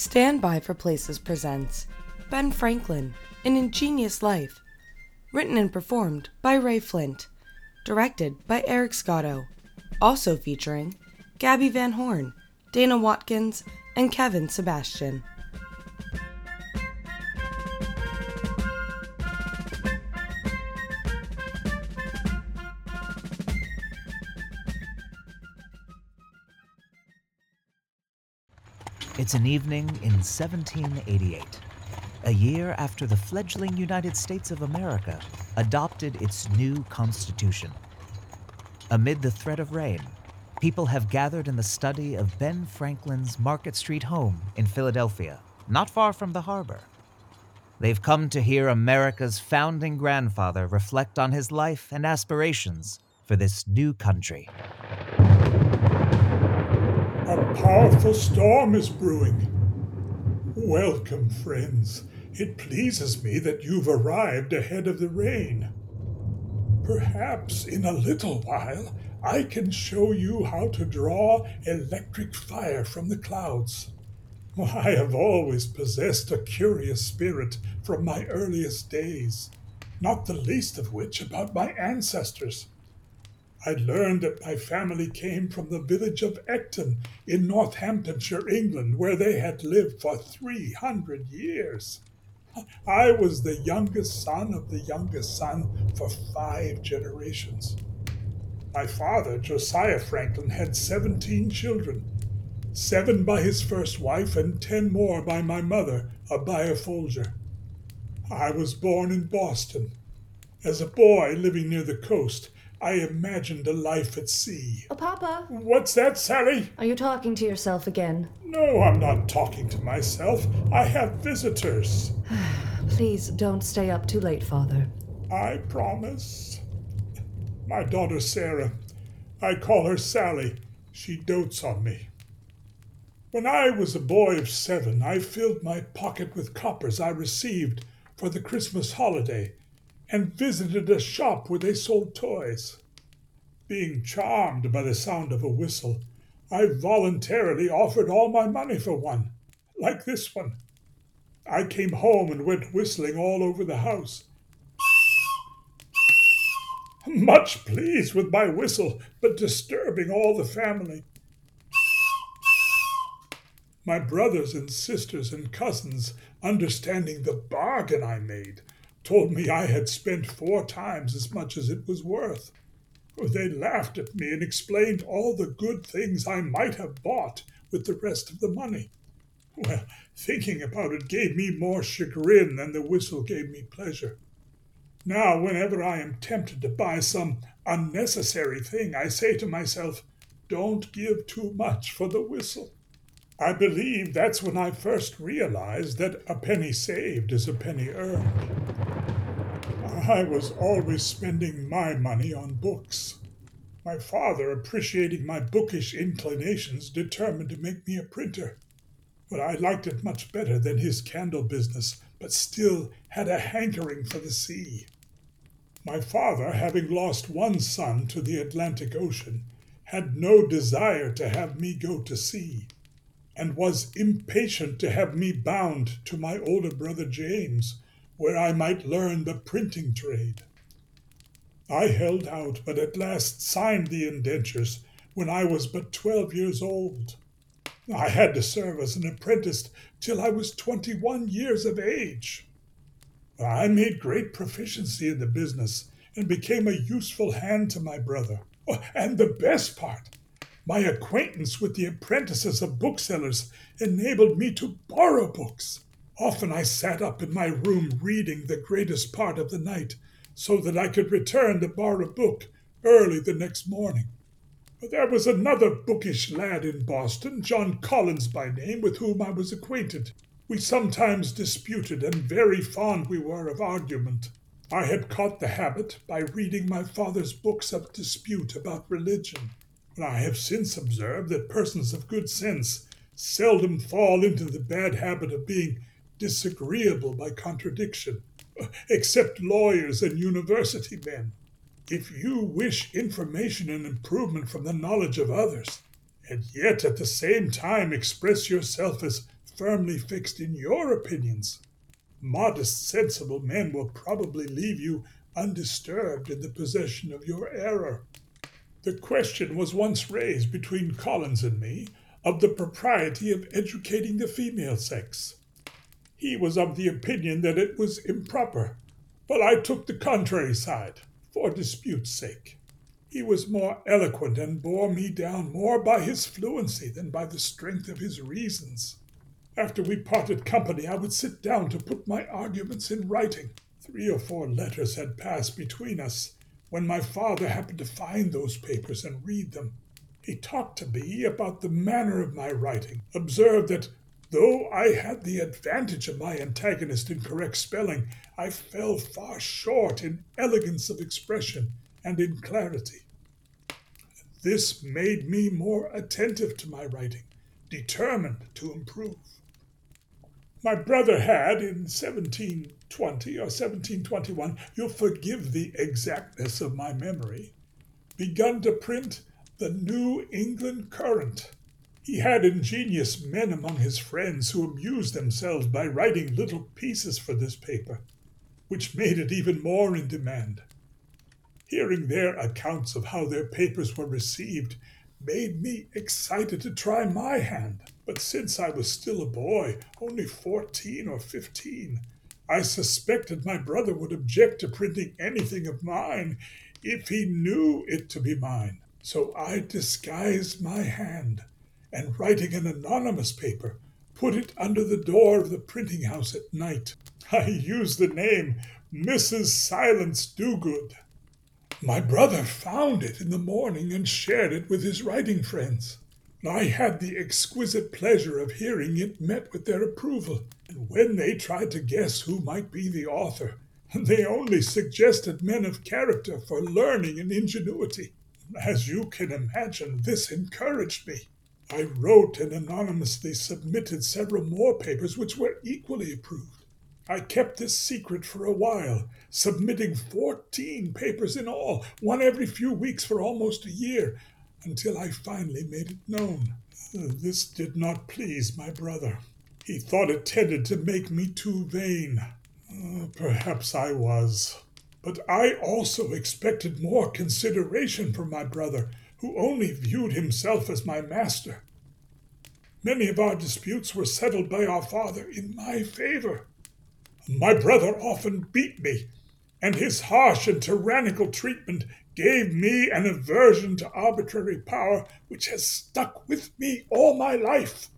Stand By for Places presents Ben Franklin, An Ingenious Life. Written and performed by Ray Flint. Directed by Eric Scotto. Also featuring Gabby Van Horn, Dana Watkins, and Kevin Sebastian. It's an evening in 1788, a year after the fledgling United States of America adopted its new Constitution. Amid the threat of rain, people have gathered in the study of Ben Franklin's Market Street home in Philadelphia, not far from the harbor. They've come to hear America's founding grandfather reflect on his life and aspirations for this new country. A powerful storm is brewing. Welcome, friends. It pleases me that you've arrived ahead of the rain. Perhaps in a little while I can show you how to draw electric fire from the clouds. I have always possessed a curious spirit from my earliest days, not the least of which about my ancestors. I learned that my family came from the village of Ecton in Northamptonshire, England, where they had lived for 300 years. I was the youngest son of the youngest son for five generations. My father, Josiah Franklin, had 17 children, seven by his first wife and 10 more by my mother, Abiah Folger. I was born in Boston. As a boy living near the coast, I imagined a life at sea. Oh, Papa, What's that, Sally? are you talking to yourself again? No, I'm not talking to myself. I have visitors. Please don't stay up too late, Father. I promise. My daughter Sarah. I call her Sally. She dotes on me. When I was a boy of seven, I filled my pocket with coppers I received for the Christmas holiday and visited a shop where they sold toys. Being charmed by the sound of a whistle, I voluntarily offered all my money for one, like this one. I came home and went whistling all over the house. Much pleased with my whistle, but disturbing all the family. My brothers and sisters and cousins, understanding the bargain I made, told me I had spent four times as much as it was worth. They laughed at me and explained all the good things I might have bought with the rest of the money. Well, thinking about it gave me more chagrin than the whistle gave me pleasure. Now, whenever I am tempted to buy some unnecessary thing, I say to myself, don't give too much for the whistle. I believe that's when I first realized that a penny saved is a penny earned. I was always spending my money on books. My father, appreciating my bookish inclinations, determined to make me a printer. But I liked it much better than his candle business, but still had a hankering for the sea. My father, having lost one son to the Atlantic Ocean, had no desire to have me go to sea, and was impatient to have me bound to my older brother James, where I might learn the printing trade. I held out, but at last signed the indentures when I was but twelve years old. I had to serve as an apprentice till I was twenty one years of age. I made great proficiency in the business and became a useful hand to my brother. Oh, and the best part, my acquaintance with the apprentices of booksellers enabled me to borrow books. Often I sat up in my room reading the greatest part of the night so that I could return to borrow a book early the next morning. But there was another bookish lad in Boston, John Collins by name, with whom I was acquainted. We sometimes disputed, and very fond we were of argument. I had caught the habit by reading my father's books of dispute about religion. But I have since observed that persons of good sense seldom fall into the bad habit of being disagreeable by contradiction, uh, except lawyers and university men. If you wish information and improvement from the knowledge of others, and yet at the same time express yourself as firmly fixed in your opinions. Modest, sensible men will probably leave you undisturbed in the possession of your error. The question was once raised between Collins and me of the propriety of educating the female sex. He was of the opinion that it was improper, but I took the contrary side, for dispute's sake. He was more eloquent and bore me down more by his fluency than by the strength of his reasons. After we parted company, I would sit down to put my arguments in writing. Three or four letters had passed between us when my father happened to find those papers and read them. He talked to me about the manner of my writing, observed that though I had the advantage of my antagonist in correct spelling, I fell far short in elegance of expression and in clarity. This made me more attentive to my writing, determined to improve. My brother had in 1720 or 1721, you'll forgive the exactness of my memory, begun to print the New England Courant. He had ingenious men among his friends who amused themselves by writing little pieces for this paper, which made it even more in demand. Hearing their accounts of how their papers were received made me excited to try my hand. But since I was still a boy, only fourteen or fifteen, I suspected my brother would object to printing anything of mine if he knew it to be mine. So I disguised my hand and, writing an anonymous paper, put it under the door of the printing house at night. I used the name Mrs. Silence Dogood. My brother found it in the morning and shared it with his writing friends. I had the exquisite pleasure of hearing it met with their approval, and when they tried to guess who might be the author, they only suggested men of character for learning and ingenuity. As you can imagine, this encouraged me. I wrote and anonymously submitted several more papers which were equally approved. I kept this secret for a while, submitting fourteen papers in all, one every few weeks for almost a year, until I finally made it known. This did not please my brother. He thought it tended to make me too vain. Uh, perhaps I was. But I also expected more consideration from my brother, who only viewed himself as my master. Many of our disputes were settled by our father in my favor. My brother often beat me, and his harsh and tyrannical treatment gave me an aversion to arbitrary power which has stuck with me all my life.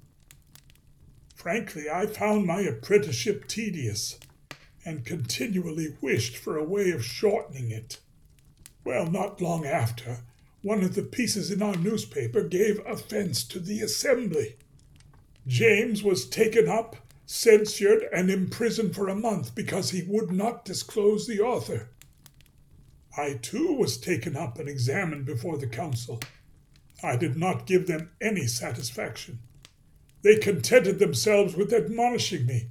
Frankly, I found my apprenticeship tedious and continually wished for a way of shortening it. Well, not long after, one of the pieces in our newspaper gave offense to the Assembly. James was taken up censured, and imprisoned for a month because he would not disclose the author. I too was taken up and examined before the council. I did not give them any satisfaction. They contented themselves with admonishing me.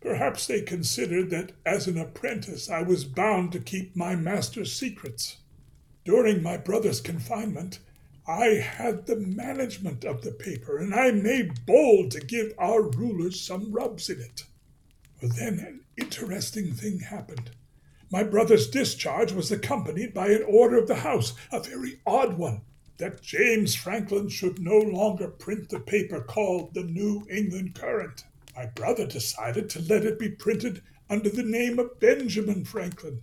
Perhaps they considered that as an apprentice I was bound to keep my master's secrets. During my brother's confinement, I had the management of the paper, and I made bold to give our rulers some rubs in it. Then an interesting thing happened. My brother's discharge was accompanied by an order of the House, a very odd one, that James Franklin should no longer print the paper called the New England Courant. My brother decided to let it be printed under the name of Benjamin Franklin.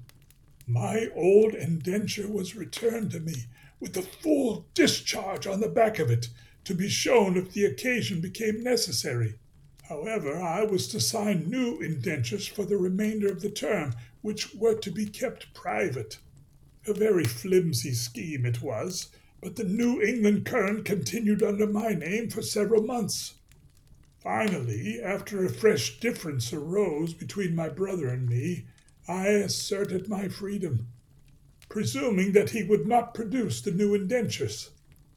My old indenture was returned to me, with a full discharge on the back of it to be shown if the occasion became necessary. However, I was to sign new indentures for the remainder of the term, which were to be kept private. A very flimsy scheme it was, but the New England Courant continued under my name for several months. Finally, after a fresh difference arose between my brother and me, I asserted my freedom presuming that he would not produce the new indentures.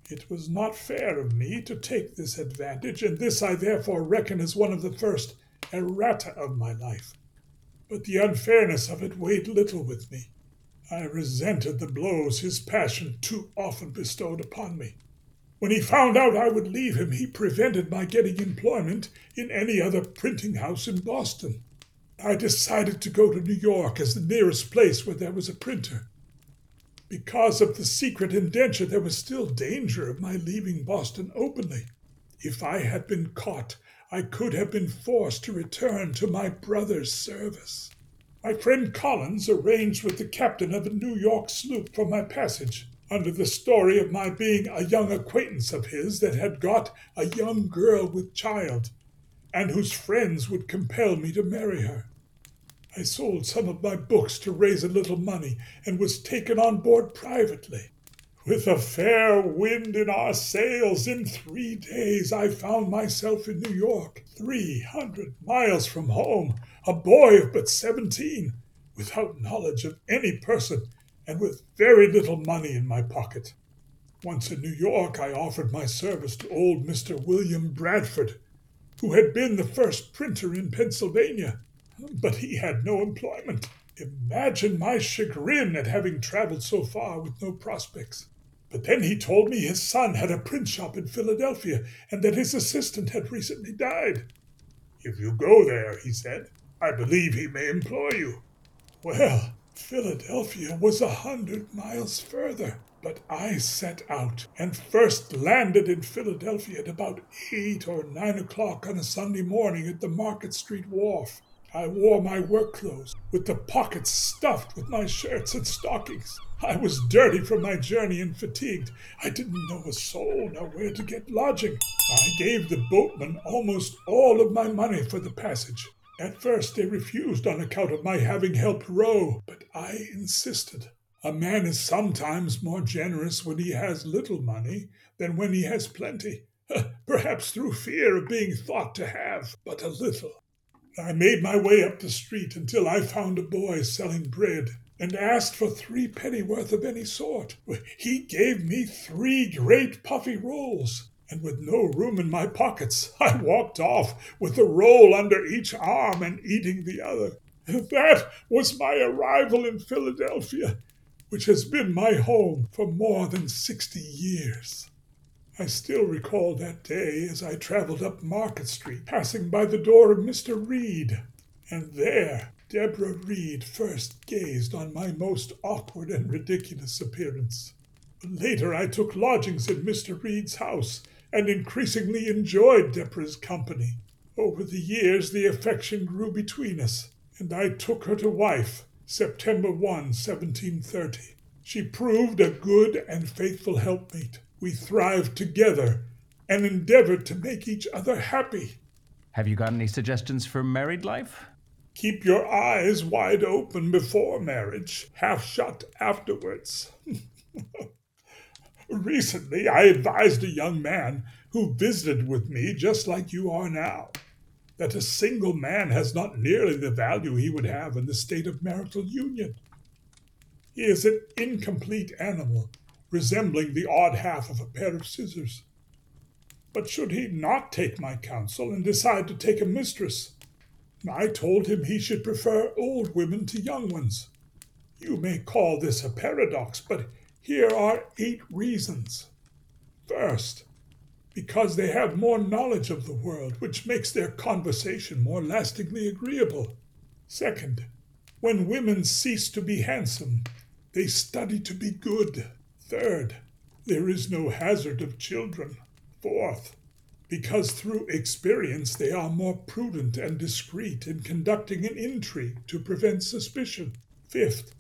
It was not fair of me to take this advantage, and this I therefore reckon as one of the first errata of my life. But the unfairness of it weighed little with me. I resented the blows his passion too often bestowed upon me. When he found out I would leave him, he prevented my getting employment in any other printing house in Boston. I decided to go to New York as the nearest place where there was a printer. Because of the secret indenture, there was still danger of my leaving Boston openly. If I had been caught, I could have been forced to return to my brother's service. My friend Collins arranged with the captain of a New York sloop for my passage, under the story of my being a young acquaintance of his that had got a young girl with child, and whose friends would compel me to marry her. I sold some of my books to raise a little money and was taken on board privately. With a fair wind in our sails, in three days I found myself in New York, three hundred miles from home, a boy of but seventeen, without knowledge of any person, and with very little money in my pocket. Once in New York, I offered my service to old Mr. William Bradford, who had been the first printer in Pennsylvania but he had no employment. Imagine my chagrin at having traveled so far with no prospects. But then he told me his son had a print shop in Philadelphia and that his assistant had recently died. If you go there, he said, I believe he may employ you. Well, Philadelphia was a hundred miles further, but I set out and first landed in Philadelphia at about eight or nine o'clock on a Sunday morning at the Market Street wharf. I wore my work clothes, with the pockets stuffed with my shirts and stockings. I was dirty from my journey and fatigued. I didn't know a soul nor where to get lodging. I gave the boatman almost all of my money for the passage. At first they refused on account of my having helped row, but I insisted. A man is sometimes more generous when he has little money than when he has plenty, perhaps through fear of being thought to have but a little. I made my way up the street until I found a boy selling bread and asked for three pennyworth of any sort. He gave me three great puffy rolls, and with no room in my pockets, I walked off with a roll under each arm and eating the other. That was my arrival in Philadelphia, which has been my home for more than sixty years. I still recall that day as I traveled up Market Street, passing by the door of Mr. Reed, and there Deborah Reed first gazed on my most awkward and ridiculous appearance. Later I took lodgings in Mr. Reed's house and increasingly enjoyed Deborah's company. Over the years the affection grew between us, and I took her to wife September 1, 1730. She proved a good and faithful helpmate we thrived together and endeavored to make each other happy. Have you got any suggestions for married life? Keep your eyes wide open before marriage, half shut afterwards. Recently, I advised a young man who visited with me just like you are now that a single man has not nearly the value he would have in the state of marital union. He is an incomplete animal resembling the odd half of a pair of scissors. But should he not take my counsel and decide to take a mistress, I told him he should prefer old women to young ones. You may call this a paradox, but here are eight reasons. First, because they have more knowledge of the world, which makes their conversation more lastingly agreeable. Second, when women cease to be handsome, they study to be good. Third, there is no hazard of children. Fourth, because through experience they are more prudent and discreet in conducting an intrigue to prevent suspicion. Fifth,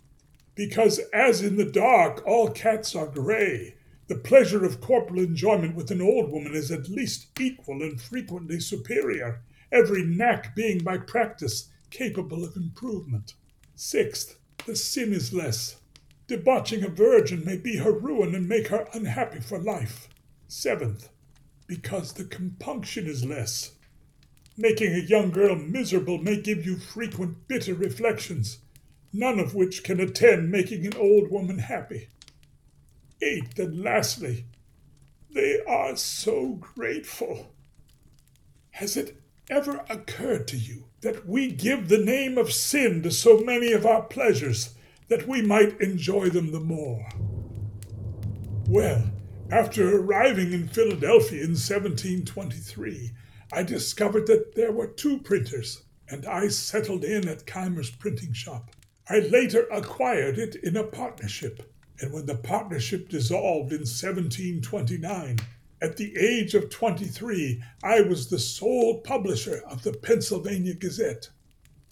because as in the dark all cats are gray, the pleasure of corporal enjoyment with an old woman is at least equal and frequently superior, every knack being by practice capable of improvement. Sixth, the sin is less, Debauching a virgin may be her ruin and make her unhappy for life. Seventh, because the compunction is less. Making a young girl miserable may give you frequent bitter reflections, none of which can attend making an old woman happy. Eighth, and lastly, they are so grateful. Has it ever occurred to you that we give the name of sin to so many of our pleasures? That we might enjoy them the more. Well, After arriving in Philadelphia in 1723, I discovered that there were two printers, and I settled in at Keimer's printing shop. I later acquired it in a partnership, and when the partnership dissolved in 1729, at the age of 23, I was the sole publisher of the Pennsylvania Gazette.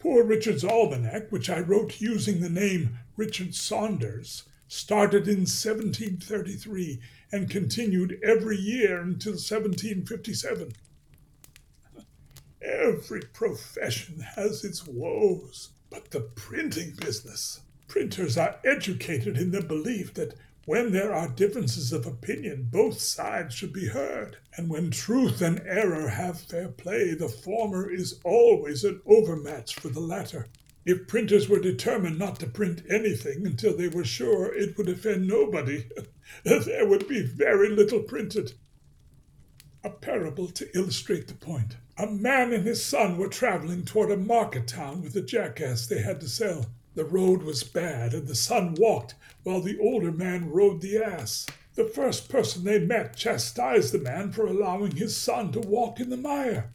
Poor Richard's Almanac, which I wrote using the name Richard Saunders, started in 1733 and continued every year until 1757. Every profession has its woes, but the printing business. Printers are educated in the belief that when there are differences of opinion, both sides should be heard, and when truth and error have fair play, the former is always an overmatch for the latter. If printers were determined not to print anything until they were sure it would offend nobody, there would be very little printed. A parable to illustrate the point. A man and his son were traveling toward a market town with a jackass they had to sell. The road was bad, and the son walked while the older man rode the ass. The first person they met chastised the man for allowing his son to walk in the mire.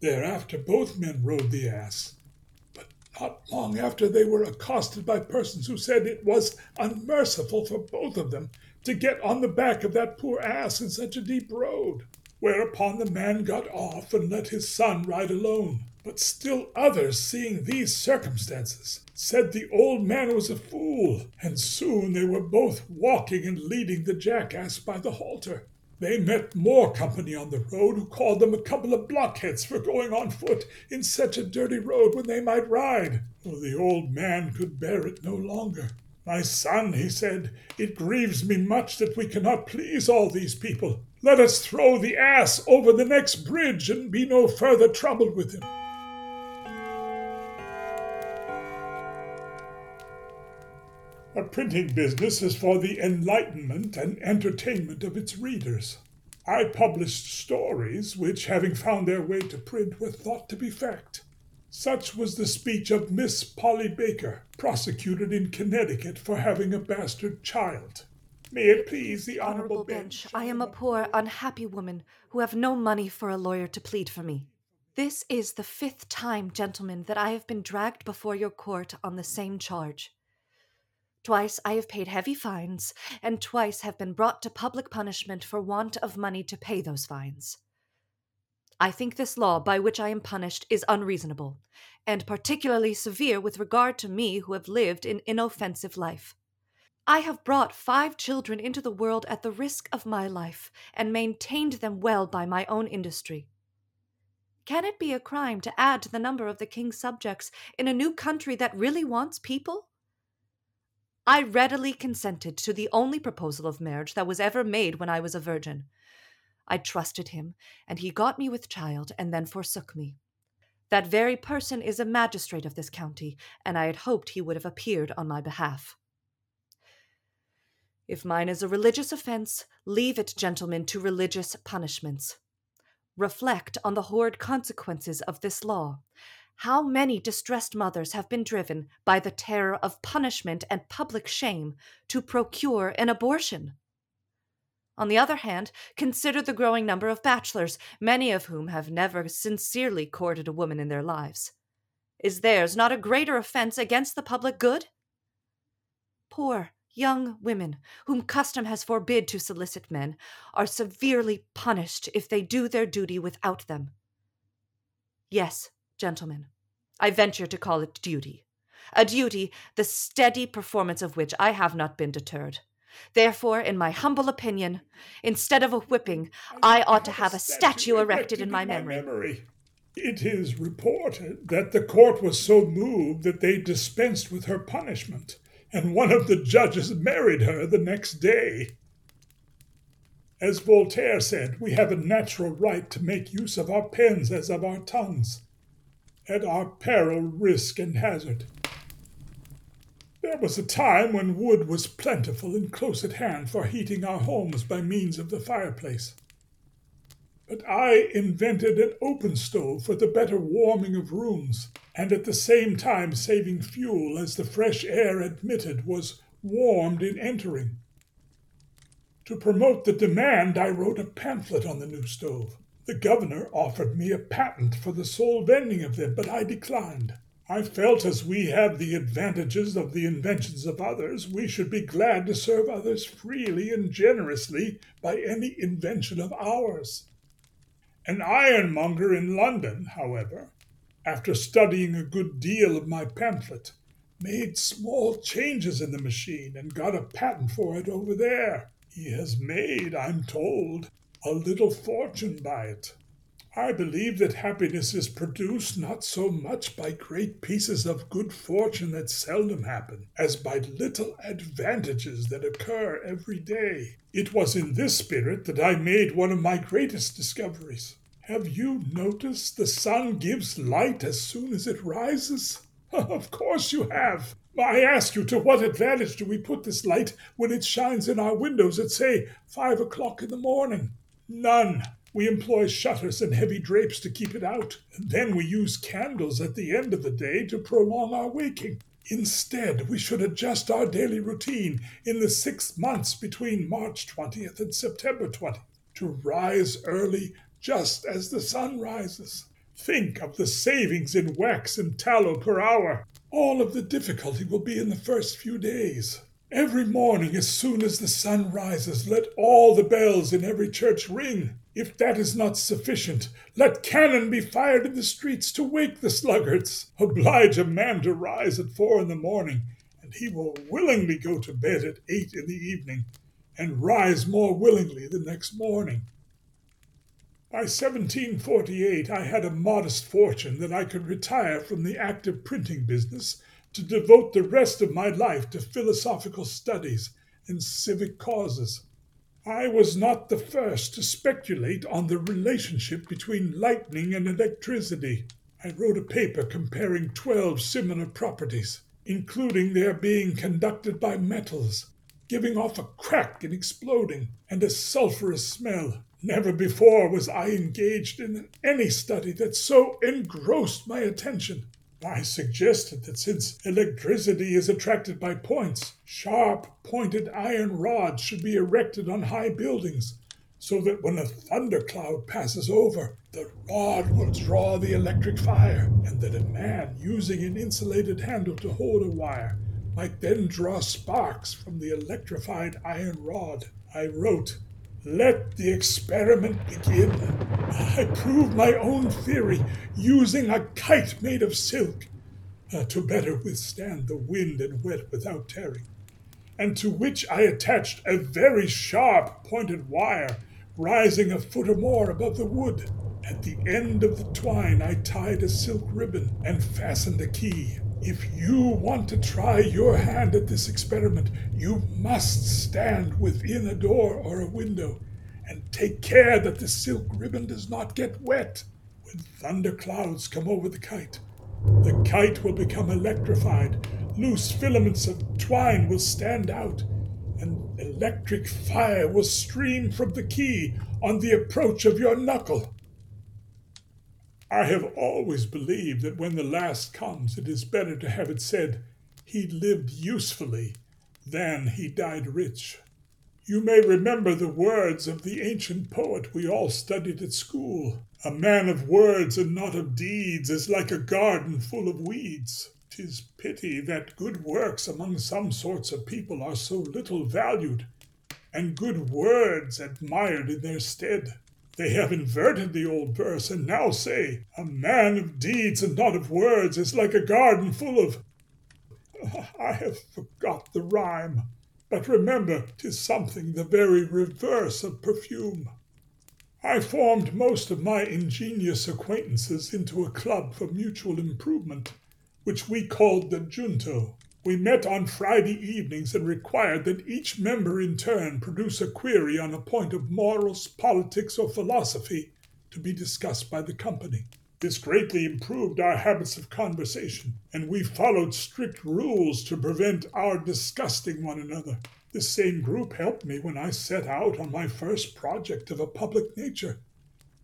Thereafter, both men rode the ass. Not long after, they were accosted by persons who said it was unmerciful for both of them to get on the back of that poor ass in such a deep road. Whereupon the man got off and let his son ride alone. But still others, seeing these circumstances, said the old man was a fool, and soon they were both walking and leading the jackass by the halter. They met more company on the road who called them a couple of blockheads for going on foot in such a dirty road when they might ride. Well, the old man could bear it no longer. My son, he said, it grieves me much that we cannot please all these people. Let us throw the ass over the next bridge and be no further troubled with him. A printing business is for the enlightenment and entertainment of its readers. I published stories which, having found their way to print, were thought to be fact. Such was the speech of Miss Polly Baker, prosecuted in Connecticut for having a bastard child. May it please the honorable, Honorable bench. bench, I am a poor, unhappy woman who have no money for a lawyer to plead for me. This is the fifth time, gentlemen, that I have been dragged before your court on the same charge. Twice I have paid heavy fines, and twice have been brought to public punishment for want of money to pay those fines. I think this law by which I am punished is unreasonable, and particularly severe with regard to me who have lived an inoffensive life. I have brought five children into the world at the risk of my life, and maintained them well by my own industry. Can it be a crime to add to the number of the king's subjects in a new country that really wants people? I readily consented to the only proposal of marriage that was ever made when I was a virgin. I trusted him, and he got me with child, and then forsook me. That very person is a magistrate of this county, and I had hoped he would have appeared on my behalf. If mine is a religious offense, leave it, gentlemen, to religious punishments. Reflect on the horrid consequences of this law. How many distressed mothers have been driven by the terror of punishment and public shame to procure an abortion? On the other hand, consider the growing number of bachelors, many of whom have never sincerely courted a woman in their lives. Is theirs not a greater offense against the public good? Poor young women, whom custom has forbid to solicit men, are severely punished if they do their duty without them. Yes, gentlemen, I venture to call it duty. A duty, the steady performance of which I have not been deterred. Therefore, in my humble opinion, instead of a whipping, I ought to have a statue erected in my memory. It is reported that the court was so moved that they dispensed with her punishment, and one of the judges married her the next day. As Voltaire said, we have a natural right to make use of our pens as of our tongues, at our peril, risk, and hazard. There was a time when wood was plentiful and close at hand for heating our homes by means of the fireplace. But I invented an open stove for the better warming of rooms, and at the same time saving fuel as the fresh air admitted was warmed in entering. To promote the demand, I wrote a pamphlet on the new stove. The governor offered me a patent for the sole vending of them, but I declined. I felt as we have the advantages of the inventions of others, we should be glad to serve others freely and generously by any invention of ours. An ironmonger in London, however, after studying a good deal of my pamphlet, made small changes in the machine and got a patent for it over there. He has made, I'm told, a little fortune by it. I believe that happiness is produced not so much by great pieces of good fortune that seldom happen, as by little advantages that occur every day. It was in this spirit that I made one of my greatest discoveries. Have you noticed the sun gives light as soon as it rises? Of course you have. I ask you, to what advantage do we put this light when it shines in our windows at, say, five o'clock in the morning? None. We employ shutters and heavy drapes to keep it out. And then we use candles at the end of the day to prolong our waking. Instead, we should adjust our daily routine in the six months between March 20th and September 20th to rise early just as the sun rises. Think of the savings in wax and tallow per hour. All of the difficulty will be in the first few days. Every morning, as soon as the sun rises, let all the bells in every church ring. If that is not sufficient, let cannon be fired in the streets to wake the sluggards. Oblige a man to rise at four in the morning, and he will willingly go to bed at eight in the evening, and rise more willingly the next morning. By 1748, I had a modest fortune that I could retire from the active printing business to devote the rest of my life to philosophical studies and civic causes. I was not the first to speculate on the relationship between lightning and electricity. I wrote a paper comparing 12 similar properties, including their being conducted by metals, giving off a crack and exploding, and a sulphurous smell. Never before was I engaged in any study that so engrossed my attention. I suggested that since electricity is attracted by points, sharp pointed iron rods should be erected on high buildings, so that when a thundercloud passes over, the rod will draw the electric fire, and that a man using an insulated handle to hold a wire might then draw sparks from the electrified iron rod. I wrote let the experiment begin. I proved my own theory using a kite made of silk uh, to better withstand the wind and wet without tearing, and to which I attached a very sharp pointed wire rising a foot or more above the wood. At the end of the twine, I tied a silk ribbon and fastened a key. If you want to try your hand at this experiment, you must stand within a door or a window and take care that the silk ribbon does not get wet. When thunder clouds come over the kite, the kite will become electrified. Loose filaments of twine will stand out, and electric fire will stream from the key on the approach of your knuckle. I have always believed that when the last comes, it is better to have it said, He lived usefully than he died rich. You may remember the words of the ancient poet we all studied at school. A man of words and not of deeds is like a garden full of weeds. Tis pity that good works among some sorts of people are so little valued, and good words admired in their stead. They have inverted the old verse and now say, A man of deeds and not of words is like a garden full of. I have forgot the rhyme, but remember, 'tis something the very reverse of perfume. I formed most of my ingenious acquaintances into a club for mutual improvement, which we called the Junto. We met on Friday evenings and required that each member in turn produce a query on a point of morals, politics, or philosophy to be discussed by the company. This greatly improved our habits of conversation, and we followed strict rules to prevent our disgusting one another. This same group helped me when I set out on my first project of a public nature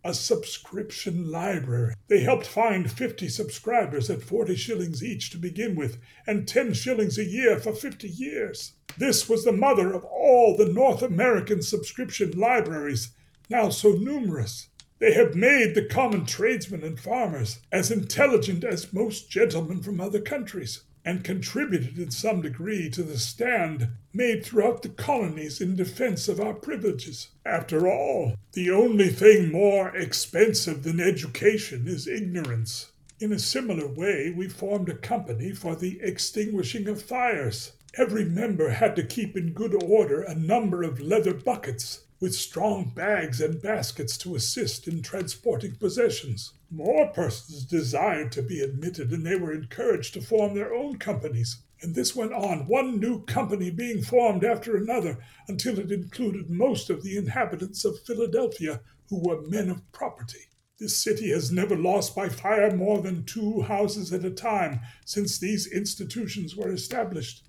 a subscription library. They helped find 50 subscribers at 40 shillings each to begin with, and 10 shillings a year for 50 years. This was the mother of all the North American subscription libraries, now so numerous. They have made the common tradesmen and farmers as intelligent as most gentlemen from other countries, and contributed in some degree to the stand made throughout the colonies in defense of our privileges. After all, the only thing more expensive than education is ignorance. In a similar way, we formed a company for the extinguishing of fires. Every member had to keep in good order a number of leather buckets with strong bags and baskets to assist in transporting possessions. More persons desired to be admitted, and they were encouraged to form their own companies. And this went on, one new company being formed after another, until it included most of the inhabitants of Philadelphia who were men of property. This city has never lost by fire more than two houses at a time since these institutions were established.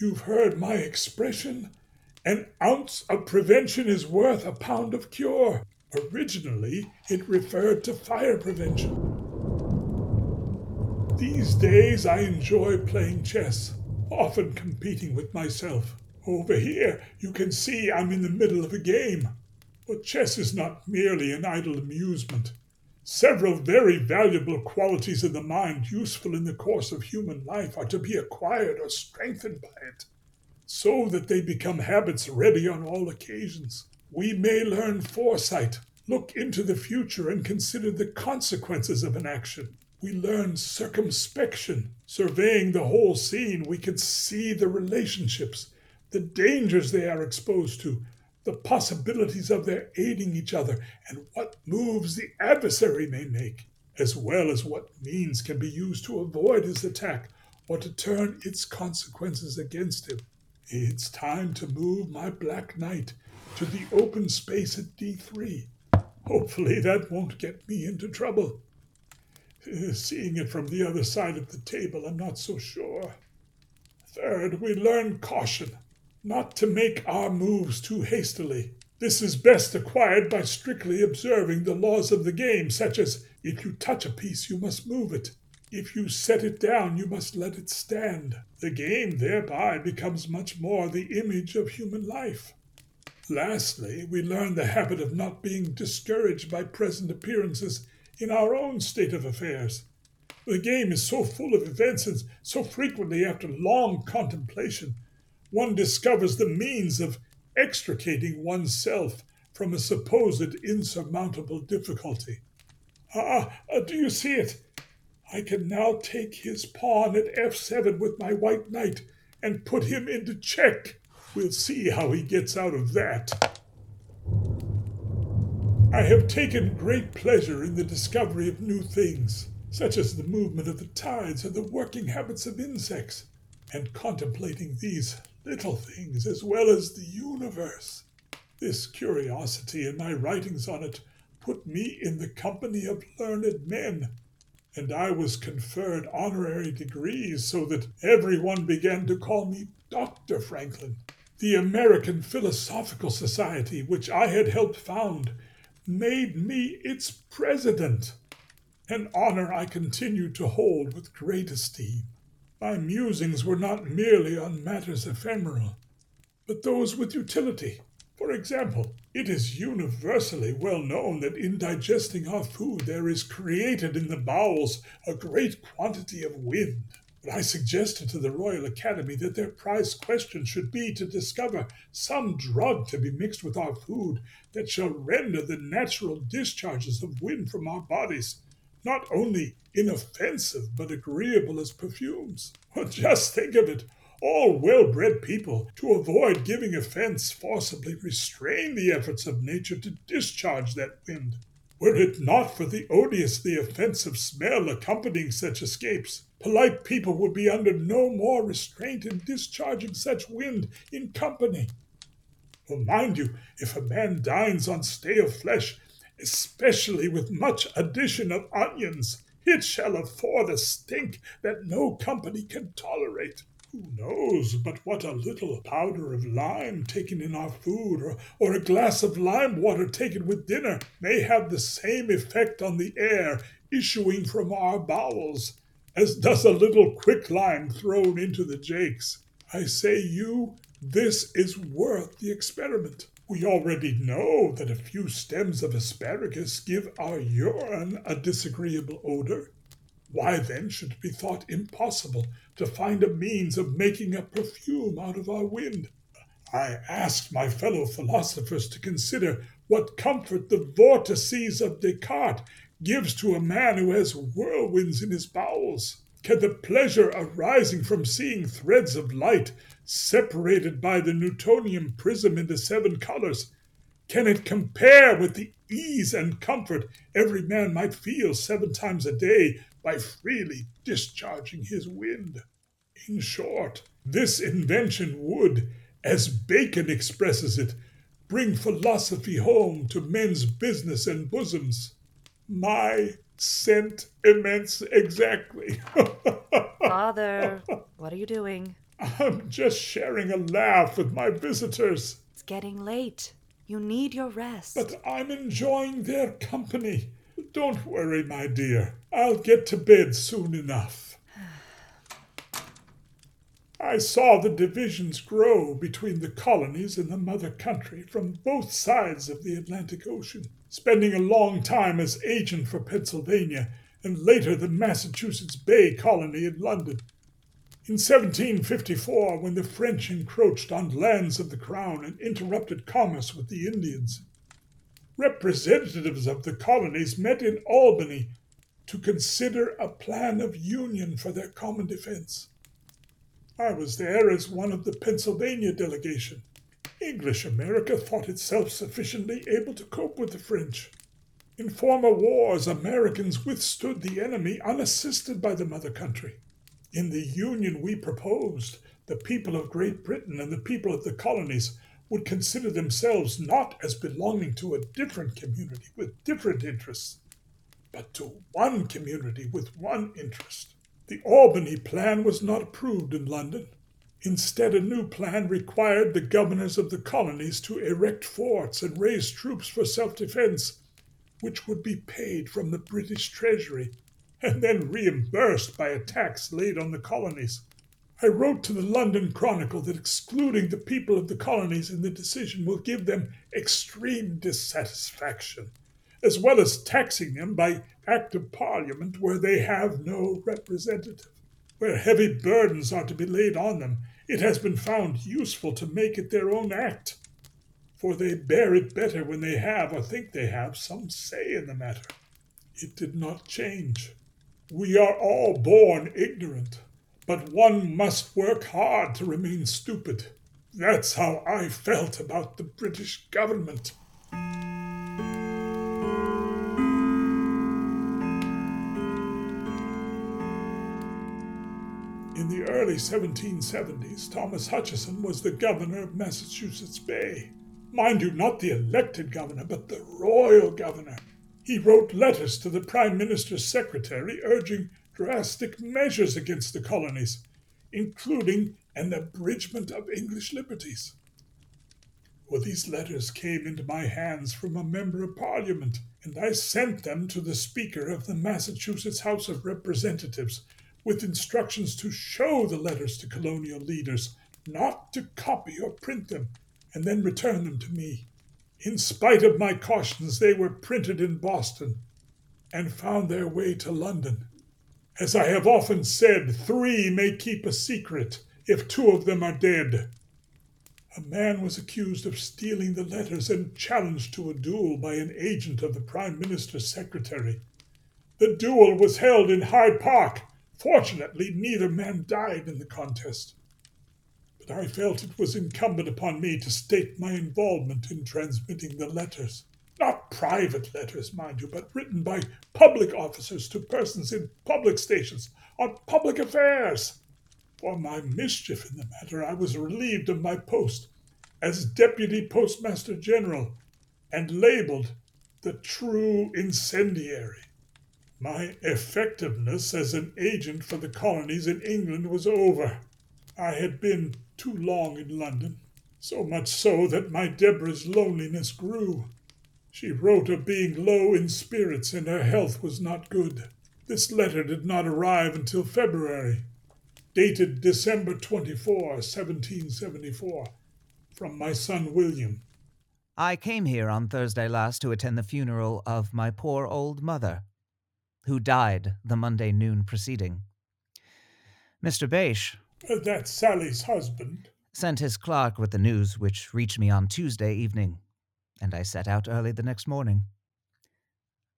You've heard my expression an ounce of prevention is worth a pound of cure. Originally, it referred to fire prevention. These days, I enjoy playing chess, often competing with myself. Over here, you can see I'm in the middle of a game. But chess is not merely an idle amusement. Several very valuable qualities of the mind useful in the course of human life are to be acquired or strengthened by it so that they become habits ready on all occasions. We may learn foresight, look into the future, and consider the consequences of an action. We learn circumspection, surveying the whole scene. We can see the relationships, the dangers they are exposed to, the possibilities of their aiding each other, and what moves the adversary may make, as well as what means can be used to avoid his attack or to turn its consequences against him. It's time to move my Black Knight to the open space at D3. Hopefully, that won't get me into trouble. Uh, seeing it from the other side of the table, I'm not so sure. Third, we learn caution, not to make our moves too hastily. This is best acquired by strictly observing the laws of the game, such as if you touch a piece, you must move it. If you set it down, you must let it stand. The game thereby becomes much more the image of human life. Lastly, we learn the habit of not being discouraged by present appearances in our own state of affairs. The game is so full of events, and so frequently, after long contemplation, one discovers the means of extricating oneself from a supposed insurmountable difficulty. Ah, uh, do you see it? I can now take his pawn at f7 with my white knight and put him into check. We'll see how he gets out of that. I have taken great pleasure in the discovery of new things, such as the movement of the tides or the working habits of insects, and contemplating these little things as well as the universe. This curiosity and my writings on it put me in the company of learned men and I was conferred honorary degrees so that everyone began to call me Dr. Franklin. The American Philosophical Society, which I had helped found, made me its president, an honor I continue to hold with great esteem. My musings were not merely on matters ephemeral, but those with utility. For example, it is universally well known that in digesting our food there is created in the bowels a great quantity of wind. But I suggested to the Royal Academy that their prize question should be to discover some drug to be mixed with our food that shall render the natural discharges of wind from our bodies not only inoffensive but agreeable as perfumes. Well, just think of it! all well bred people, to avoid giving offense, forcibly restrain the efforts of nature to discharge that wind. Were it not for the odiously offensive smell accompanying such escapes, polite people would be under no more restraint in discharging such wind in company. For mind you, if a man dines on stale flesh, especially with much addition of onions, it shall afford a stink that no company can tolerate. Who knows but what a little powder of lime taken in our food, or, or a glass of lime water taken with dinner, may have the same effect on the air issuing from our bowels as does a little quicklime thrown into the jakes. I say you, this is worth the experiment. We already know that a few stems of asparagus give our urine a disagreeable odor. Why then should it be thought impossible to find a means of making a perfume out of our wind? I asked my fellow philosophers to consider what comfort the vortices of Descartes gives to a man who has whirlwinds in his bowels. Can the pleasure arising from seeing threads of light separated by the Newtonian prism into seven colors, can it compare with the ease and comfort every man might feel seven times a day by freely discharging his wind? In short, this invention would, as Bacon expresses it, bring philosophy home to men's business and bosoms. My scent immense exactly. Father, what are you doing? I'm just sharing a laugh with my visitors. It's getting late. You need your rest. But I'm enjoying their company. Don't worry, my dear. I'll get to bed soon enough. I saw the divisions grow between the colonies and the mother country from both sides of the Atlantic Ocean, spending a long time as agent for Pennsylvania and later the Massachusetts Bay Colony in London. In 1754, when the French encroached on lands of the Crown and interrupted commerce with the Indians, representatives of the colonies met in Albany to consider a plan of union for their common defense. I was there as one of the Pennsylvania delegation. English America thought itself sufficiently able to cope with the French. In former wars, Americans withstood the enemy unassisted by the mother country. In the Union we proposed, the people of Great Britain and the people of the colonies would consider themselves not as belonging to a different community with different interests, but to one community with one interest. The Albany plan was not approved in London. Instead, a new plan required the governors of the colonies to erect forts and raise troops for self defense, which would be paid from the British Treasury and then reimbursed by a tax laid on the colonies. I wrote to the London Chronicle that excluding the people of the colonies in the decision will give them extreme dissatisfaction as well as taxing them by Act of Parliament where they have no representative. Where heavy burdens are to be laid on them, it has been found useful to make it their own act, for they bear it better when they have, or think they have, some say in the matter. It did not change. We are all born ignorant, but one must work hard to remain stupid. That's how I felt about the British government. Early 1770s, Thomas Hutchinson was the governor of Massachusetts Bay. Mind you, not the elected governor, but the royal governor. He wrote letters to the Prime Minister's secretary urging drastic measures against the colonies, including an abridgment of English liberties. Well, these letters came into my hands from a member of Parliament, and I sent them to the Speaker of the Massachusetts House of Representatives with instructions to show the letters to colonial leaders, not to copy or print them, and then return them to me. In spite of my cautions, they were printed in Boston and found their way to London. As I have often said, three may keep a secret if two of them are dead. A man was accused of stealing the letters and challenged to a duel by an agent of the Prime Minister's secretary. The duel was held in Hyde Park Fortunately, neither man died in the contest. But I felt it was incumbent upon me to state my involvement in transmitting the letters. Not private letters, mind you, but written by public officers to persons in public stations on public affairs. For my mischief in the matter, I was relieved of my post as Deputy Postmaster General and labeled the true incendiary. My effectiveness as an agent for the colonies in England was over. I had been too long in London, so much so that my Deborah's loneliness grew. She wrote of being low in spirits and her health was not good. This letter did not arrive until February. dated December 24, 1774, from my son William. I came here on Thursday last to attend the funeral of my poor old mother, who died the Monday noon preceding. Mr. Bache. Uh, that's Sally's husband. Sent his clerk with the news, which reached me on Tuesday evening, and I set out early the next morning.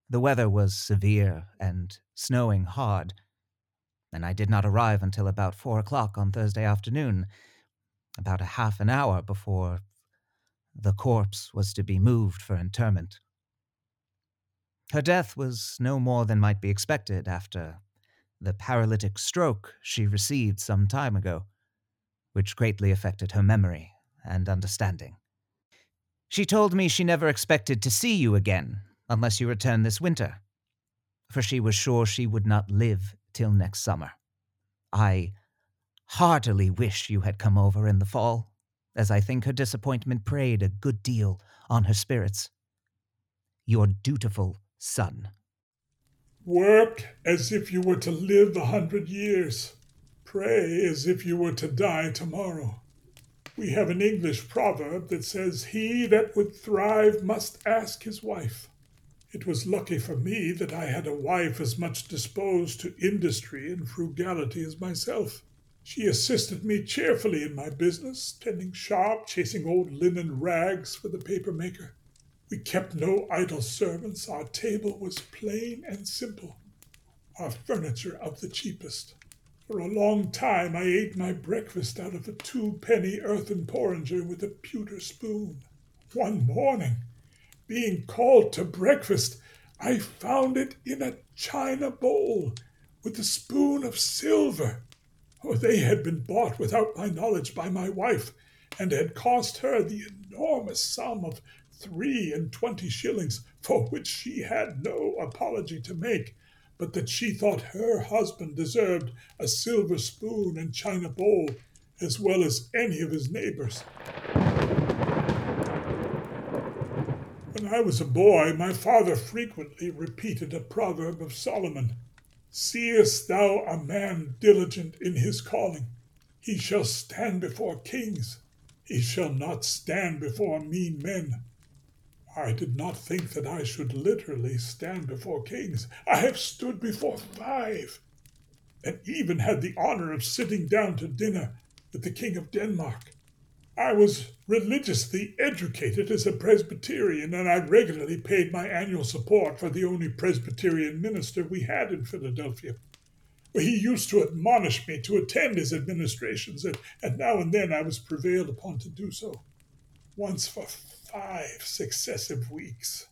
The weather was severe and snowing hard, and I did not arrive until about four o'clock on Thursday afternoon, about a half an hour before the corpse was to be moved for interment. Her death was no more than might be expected after the paralytic stroke she received some time ago, which greatly affected her memory and understanding. She told me she never expected to see you again unless you return this winter, for she was sure she would not live till next summer. I heartily wish you had come over in the fall as I think her disappointment preyed a good deal on her spirits. Your dutiful son. Work as if you were to live a hundred years. Pray as if you were to die tomorrow. We have an English proverb that says, He that would thrive must ask his wife. It was lucky for me that I had a wife as much disposed to industry and frugality as myself. She assisted me cheerfully in my business, tending shop, chasing old linen rags for the paper maker. We kept no idle servants. Our table was plain and simple, our furniture of the cheapest. For a long time I ate my breakfast out of a two penny earthen porringer with a pewter spoon. One morning, being called to breakfast, I found it in a china bowl with a spoon of silver. Oh, they had been bought without my knowledge by my wife, and had cost her the enormous sum of three and twenty shillings, for which she had no apology to make, but that she thought her husband deserved a silver spoon and china bowl as well as any of his neighbors. When I was a boy, my father frequently repeated a proverb of Solomon Seest thou a man diligent in his calling? He shall stand before kings. He shall not stand before mean men. I did not think that I should literally stand before kings. I have stood before five, and even had the honor of sitting down to dinner with the King of Denmark. I was religiously educated as a Presbyterian, and I regularly paid my annual support for the only Presbyterian minister we had in Philadelphia. He used to admonish me to attend his administrations, and, and now and then I was prevailed upon to do so, once for five successive weeks.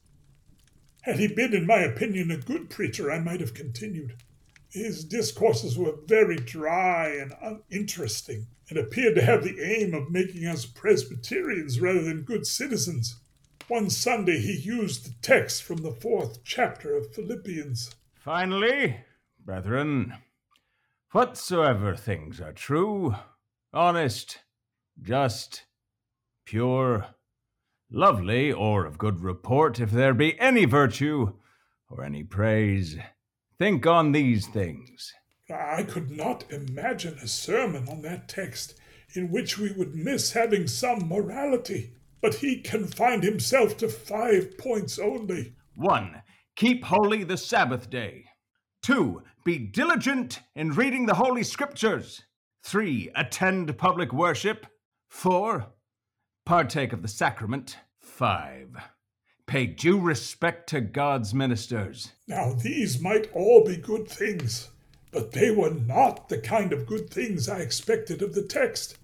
Had he been, in my opinion, a good preacher, I might have continued. His discourses were very dry and uninteresting, and appeared to have the aim of making us Presbyterians rather than good citizens. One Sunday he used the text from the fourth chapter of Philippians. Finally, brethren, whatsoever things are true, honest, just, pure, lovely, or of good report, if there be any virtue or any praise, Think on these things. I could not imagine a sermon on that text in which we would miss having some morality, but he confined himself to five points only. 1. Keep holy the Sabbath day. 2. Be diligent in reading the Holy Scriptures. 3. Attend public worship. 4. Partake of the sacrament. 5 pay due respect to God's ministers. Now, these might all be good things, but they were not the kind of good things I expected of the text.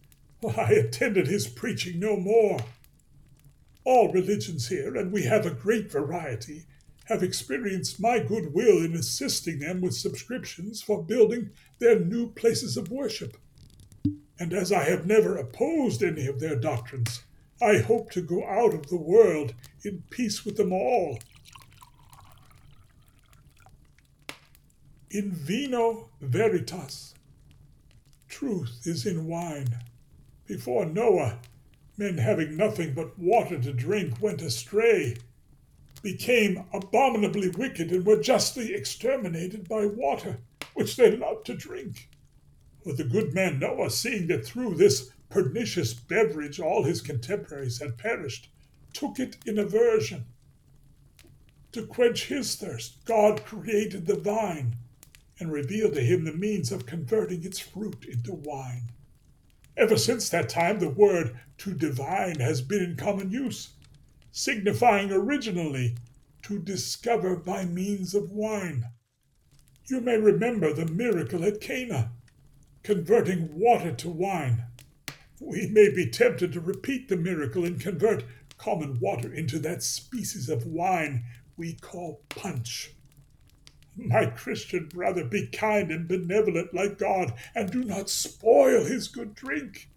I attended his preaching no more. All religions here, and we have a great variety, have experienced my good will in assisting them with subscriptions for building their new places of worship. And as I have never opposed any of their doctrines, I hope to go out of the world in peace with them all. In vino veritas, truth is in wine. Before Noah, men having nothing but water to drink went astray, became abominably wicked, and were justly exterminated by water, which they loved to drink. But the good man Noah, seeing that through this pernicious beverage all his contemporaries had perished, took it in aversion. To quench his thirst, God created the vine and revealed to him the means of converting its fruit into wine. Ever since that time, the word to divine has been in common use, signifying originally to discover by means of wine. You may remember the miracle at Cana, converting water to wine. We may be tempted to repeat the miracle and convert common water into that species of wine we call punch. My Christian brother, be kind and benevolent like God, and do not spoil his good drink.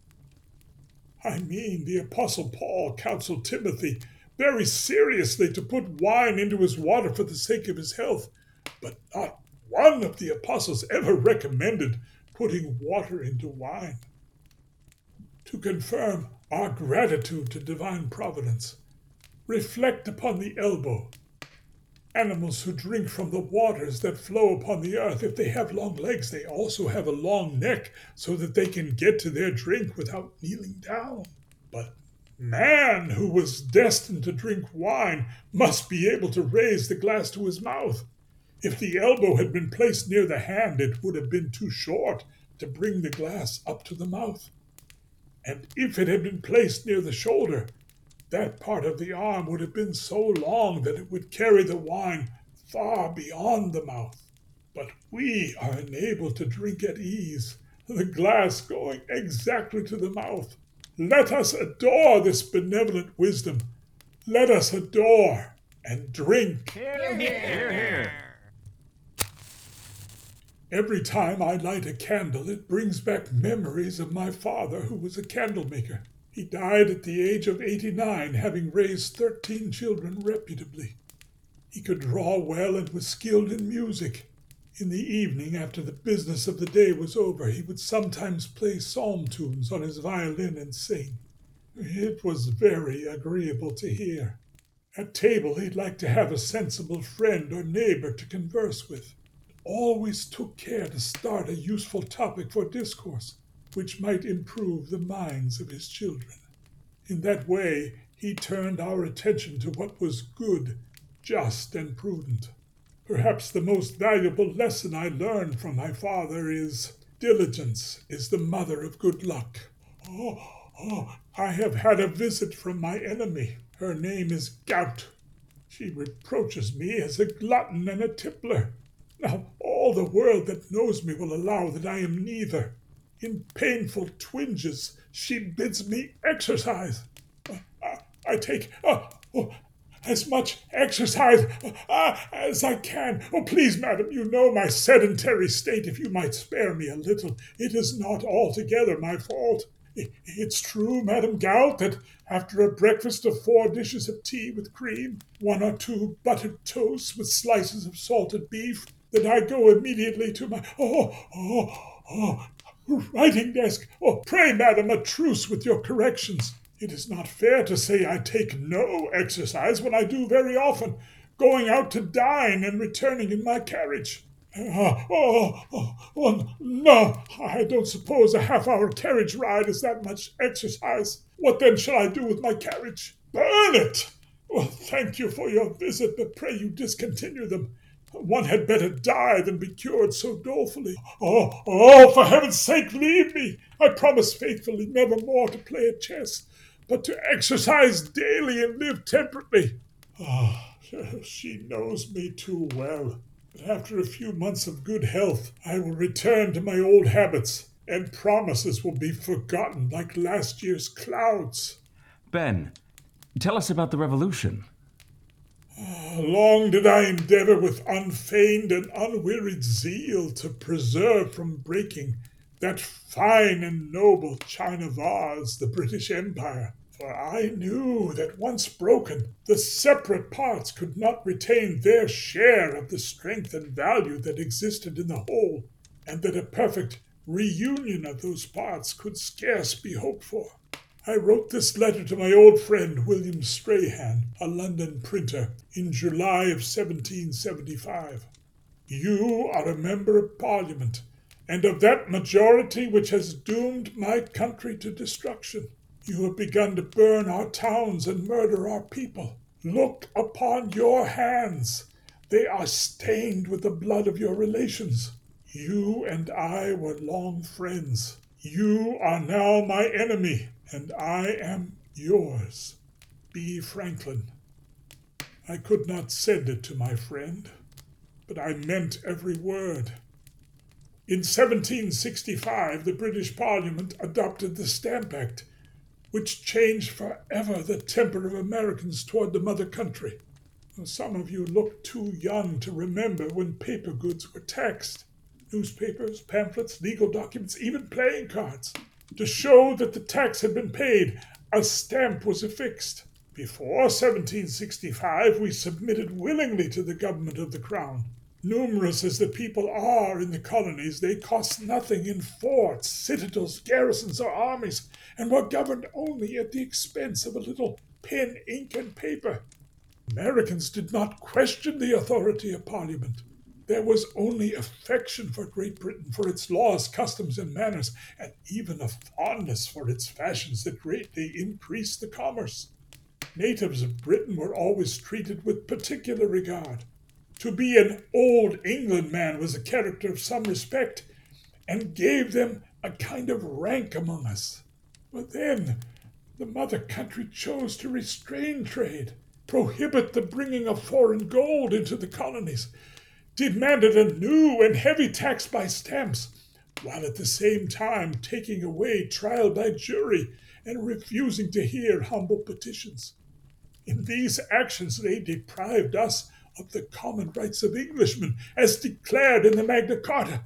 I mean, the Apostle Paul counseled Timothy very seriously to put wine into his water for the sake of his health, but not one of the apostles ever recommended putting water into wine. To confirm our gratitude to divine providence, reflect upon the elbow Animals who drink from the waters that flow upon the earth, if they have long legs, they also have a long neck so that they can get to their drink without kneeling down. But man, who was destined to drink wine, must be able to raise the glass to his mouth. If the elbow had been placed near the hand, it would have been too short to bring the glass up to the mouth. And if it had been placed near the shoulder, that part of the arm would have been so long that it would carry the wine far beyond the mouth. But we are enabled to drink at ease, the glass going exactly to the mouth. Let us adore this benevolent wisdom. Let us adore and drink. Hear, hear, hear. Every time I light a candle, it brings back memories of my father, who was a candle maker. He died at the age of 89, having raised 13 children reputably. He could draw well and was skilled in music. In the evening, after the business of the day was over, he would sometimes play psalm tunes on his violin and sing. It was very agreeable to hear. At table, he'd like to have a sensible friend or neighbor to converse with. Always took care to start a useful topic for discourse which might improve the minds of his children. In that way, he turned our attention to what was good, just, and prudent. Perhaps the most valuable lesson I learned from my father is diligence is the mother of good luck. Oh, oh, I have had a visit from my enemy. Her name is Gout. She reproaches me as a glutton and a tippler. Now, all the world that knows me will allow that I am neither. In painful twinges, she bids me exercise. Uh, I take uh, oh, as much exercise uh, as I can. Oh, please, madam, you know my sedentary state. If you might spare me a little, it is not altogether my fault. It's true, Madam Gout, that after a breakfast of four dishes of tea with cream, one or two buttered toasts with slices of salted beef, that I go immediately to my oh oh oh Writing desk. Oh, pray, madam, a truce with your corrections. It is not fair to say I take no exercise when I do very often, going out to dine and returning in my carriage. Uh, oh, oh, oh, no, I don't suppose a half hour carriage ride is that much exercise. What then shall I do with my carriage? Burn it! Well, thank you for your visit, but pray you discontinue them. One had better die than be cured so dolefully. Oh, oh, for heaven's sake, leave me! I promise faithfully never more to play at chess, but to exercise daily and live temperately. Ah, oh, she knows me too well. But after a few months of good health, I will return to my old habits, and promises will be forgotten like last year's clouds. Ben, tell us about the revolution. Ah, long did I endeavor with unfeigned and unwearied zeal to preserve from breaking that fine and noble china vase, the British Empire. For I knew that once broken, the separate parts could not retain their share of the strength and value that existed in the whole, and that a perfect reunion of those parts could scarce be hoped for. I wrote this letter to my old friend William Strahan, a London printer, in July of 1775. You are a member of Parliament, and of that majority which has doomed my country to destruction. You have begun to burn our towns and murder our people. Look upon your hands. They are stained with the blood of your relations. You and I were long friends. You are now my enemy, and I am yours. B. Franklin. I could not send it to my friend, but I meant every word. In 1765, the British Parliament adopted the Stamp Act, which changed forever the temper of Americans toward the mother country. Some of you look too young to remember when paper goods were taxed newspapers, pamphlets, legal documents, even playing cards. To show that the tax had been paid, a stamp was affixed. Before 1765, we submitted willingly to the government of the crown. Numerous as the people are in the colonies, they cost nothing in forts, citadels, garrisons, or armies, and were governed only at the expense of a little pen, ink, and paper. Americans did not question the authority of Parliament. There was only affection for Great Britain, for its laws, customs, and manners, and even a fondness for its fashions that greatly increased the commerce. Natives of Britain were always treated with particular regard. To be an old England man was a character of some respect, and gave them a kind of rank among us. But then the mother country chose to restrain trade, prohibit the bringing of foreign gold into the colonies, demanded a new and heavy tax by stamps, while at the same time taking away trial by jury and refusing to hear humble petitions. In these actions, they deprived us of the common rights of Englishmen, as declared in the Magna Carta.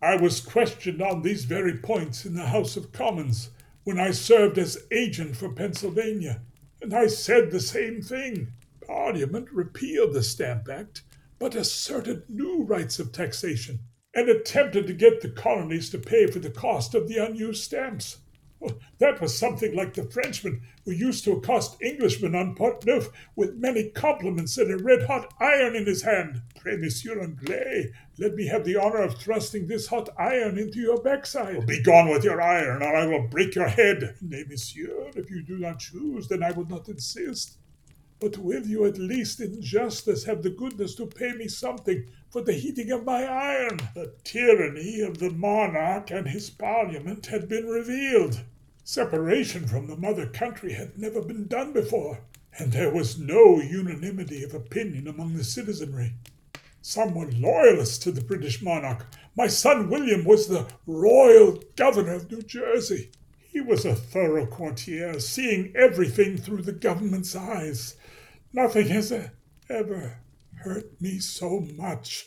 I was questioned on these very points in the House of Commons when I served as agent for Pennsylvania, and I said the same thing. Parliament repealed the Stamp Act, but asserted new rights of taxation, and attempted to get the colonies to pay for the cost of the unused stamps. Well, that was something like the Frenchman who used to accost Englishmen on Pont Neuf with many compliments and a red hot iron in his hand. Pray, Monsieur Anglais, let me have the honor of thrusting this hot iron into your backside. Well, be gone with your iron, or I will break your head. Nay, Monsieur, if you do not choose, then I will not insist. But will you at least in justice have the goodness to pay me something for the heating of my iron? The tyranny of the monarch and his parliament had been revealed. Separation from the mother country had never been done before, and there was no unanimity of opinion among the citizenry. Some were loyalists to the British monarch. My son William was the royal governor of New Jersey. He was a thorough courtier, seeing everything through the government's eyes. Nothing has ever hurt me so much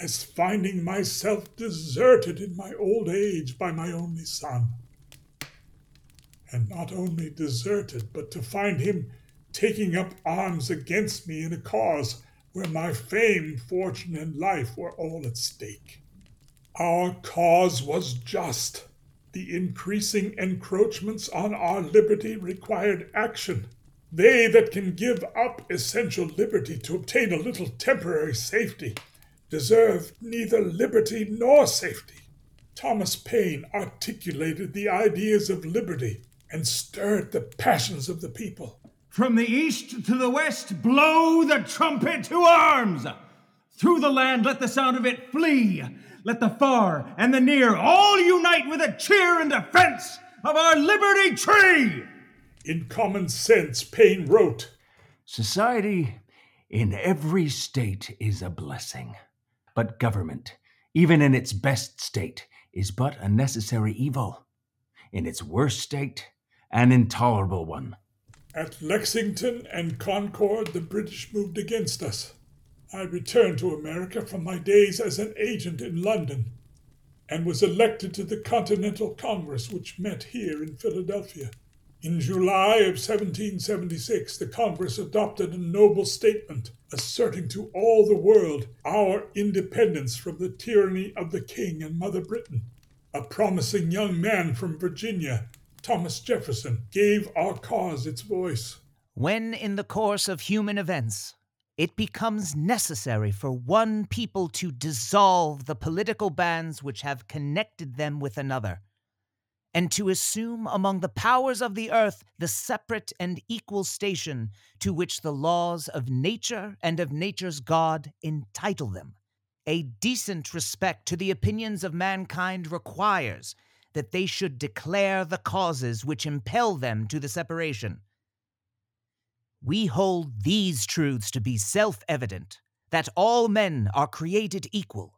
as finding myself deserted in my old age by my only son and not only deserted, but to find him taking up arms against me in a cause where my fame, fortune, and life were all at stake. Our cause was just. The increasing encroachments on our liberty required action. They that can give up essential liberty to obtain a little temporary safety deserve neither liberty nor safety. Thomas Paine articulated the ideas of liberty and stirred the passions of the people. From the east to the west, blow the trumpet to arms! Through the land, let the sound of it flee! Let the far and the near all unite with a cheer in defense of our liberty tree! In common sense, Paine wrote Society in every state is a blessing, but government, even in its best state, is but a necessary evil. In its worst state, an intolerable one. At Lexington and Concord, the British moved against us. I returned to America from my days as an agent in London and was elected to the Continental Congress, which met here in Philadelphia. In July of 1776, the Congress adopted a noble statement asserting to all the world our independence from the tyranny of the King and Mother Britain. A promising young man from Virginia Thomas Jefferson gave our cause its voice. When, in the course of human events, it becomes necessary for one people to dissolve the political bands which have connected them with another, and to assume among the powers of the earth the separate and equal station to which the laws of nature and of nature's God entitle them. A decent respect to the opinions of mankind requires that they should declare the causes which impel them to the separation we hold these truths to be self evident that all men are created equal,